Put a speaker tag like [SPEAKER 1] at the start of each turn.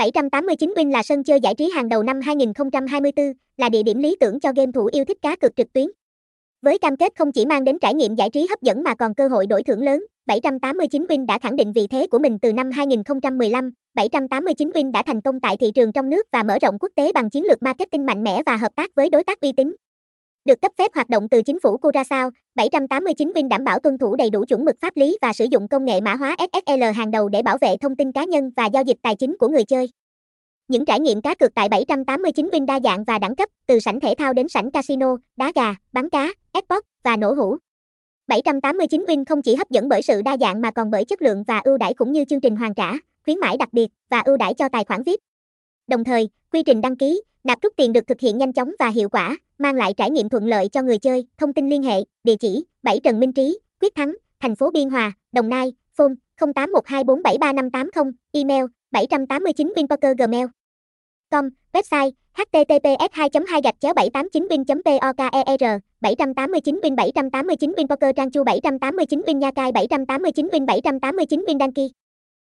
[SPEAKER 1] 789 Win là sân chơi giải trí hàng đầu năm 2024, là địa điểm lý tưởng cho game thủ yêu thích cá cược trực tuyến. Với cam kết không chỉ mang đến trải nghiệm giải trí hấp dẫn mà còn cơ hội đổi thưởng lớn, 789 Win đã khẳng định vị thế của mình từ năm 2015. 789 Win đã thành công tại thị trường trong nước và mở rộng quốc tế bằng chiến lược marketing mạnh mẽ và hợp tác với đối tác uy tín. Được cấp phép hoạt động từ chính phủ Curaçao, 789 Win đảm bảo tuân thủ đầy đủ chuẩn mực pháp lý và sử dụng công nghệ mã hóa SSL hàng đầu để bảo vệ thông tin cá nhân và giao dịch tài chính của người chơi. Những trải nghiệm cá cược tại 789 Win đa dạng và đẳng cấp, từ sảnh thể thao đến sảnh casino, đá gà, bắn cá, Xbox và nổ hũ. 789 Win không chỉ hấp dẫn bởi sự đa dạng mà còn bởi chất lượng và ưu đãi cũng như chương trình hoàn trả, khuyến mãi đặc biệt và ưu đãi cho tài khoản VIP. Đồng thời, quy trình đăng ký, nạp rút tiền được thực hiện nhanh chóng và hiệu quả, mang lại trải nghiệm thuận lợi cho người chơi. Thông tin liên hệ, địa chỉ 7 Trần Minh Trí, Quyết Thắng, thành phố Biên Hòa, Đồng Nai, phone 0812473580, email 789 vinpoker gmail com website https 2 2 gạch chéo 789 bin poker 789 bin 789 bin poker trang chu 789 bin nha cai 789 bin 789 bin đăng ký